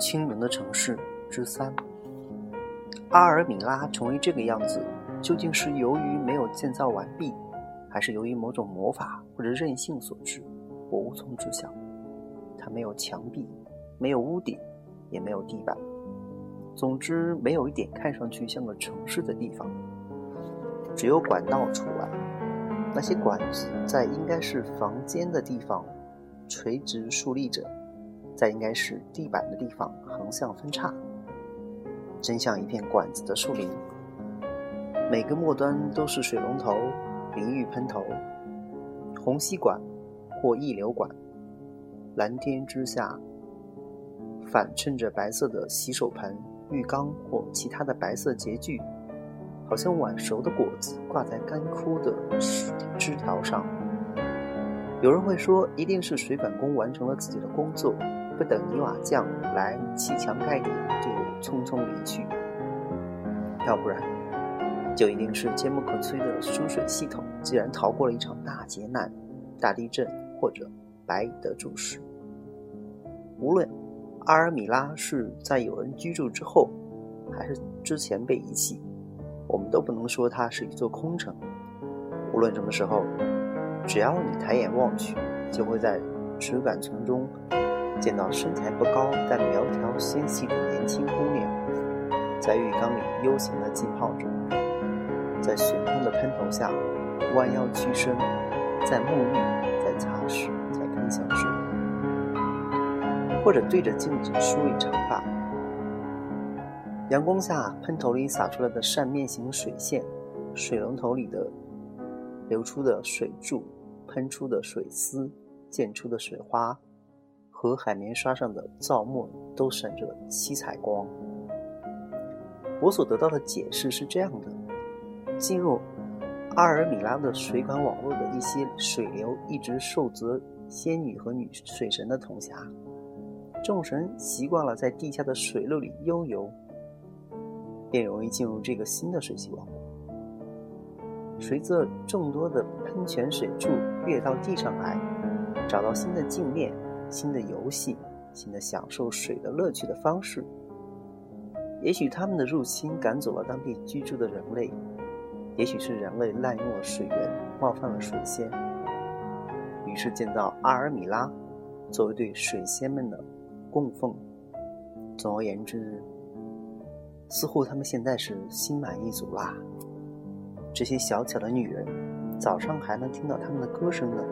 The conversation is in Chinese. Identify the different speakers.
Speaker 1: 清冷的城市之三。阿尔米拉成为这个样子，究竟是由于没有建造完毕，还是由于某种魔法或者任性所致？我无从知晓。它没有墙壁，没有屋顶，也没有地板。总之，没有一点看上去像个城市的地方。只有管道除外，那些管子在应该是房间的地方垂直竖立着，在应该是地板的地方横向分叉。真像一片管子的树林，每个末端都是水龙头、淋浴喷头、虹吸管或溢流管。蓝天之下，反衬着白色的洗手盆、浴缸或其他的白色洁具，好像晚熟的果子挂在干枯的枝条上。有人会说，一定是水管工完成了自己的工作。不等泥瓦匠来砌墙盖顶，就匆匆离去。要不然，就一定是坚不可摧的输水系统，竟然逃过了一场大劫难、大地震或者白蚁的注视。无论阿尔米拉是在有人居住之后，还是之前被遗弃，我们都不能说它是一座空城。无论什么时候，只要你抬眼望去，就会在水管丛中。见到身材不高但苗条纤细的年轻姑娘，在浴缸里悠闲地浸泡着，在悬空的喷头下弯腰屈身，在沐浴，在擦拭，在喷香水，或者对着镜子梳理长发。阳光下，喷头里洒出来的扇面形水线，水龙头里的流出的水柱，喷出的水丝，溅出的水花。和海绵刷上的皂沫都闪着七彩光。我所得到的解释是这样的：进入阿尔米拉的水管网络的一些水流一直受责仙女和女水神的统辖，众神习惯了在地下的水路里悠游，便容易进入这个新的水系网络。随着众多的喷泉水柱跃到地上来，找到新的镜面。新的游戏，新的享受水的乐趣的方式。也许他们的入侵赶走了当地居住的人类，也许是人类滥用了水源，冒犯了水仙，于是建造阿尔米拉，作为对水仙们的供奉。总而言之，似乎他们现在是心满意足啦。这些小巧的女人，早上还能听到她们的歌声呢。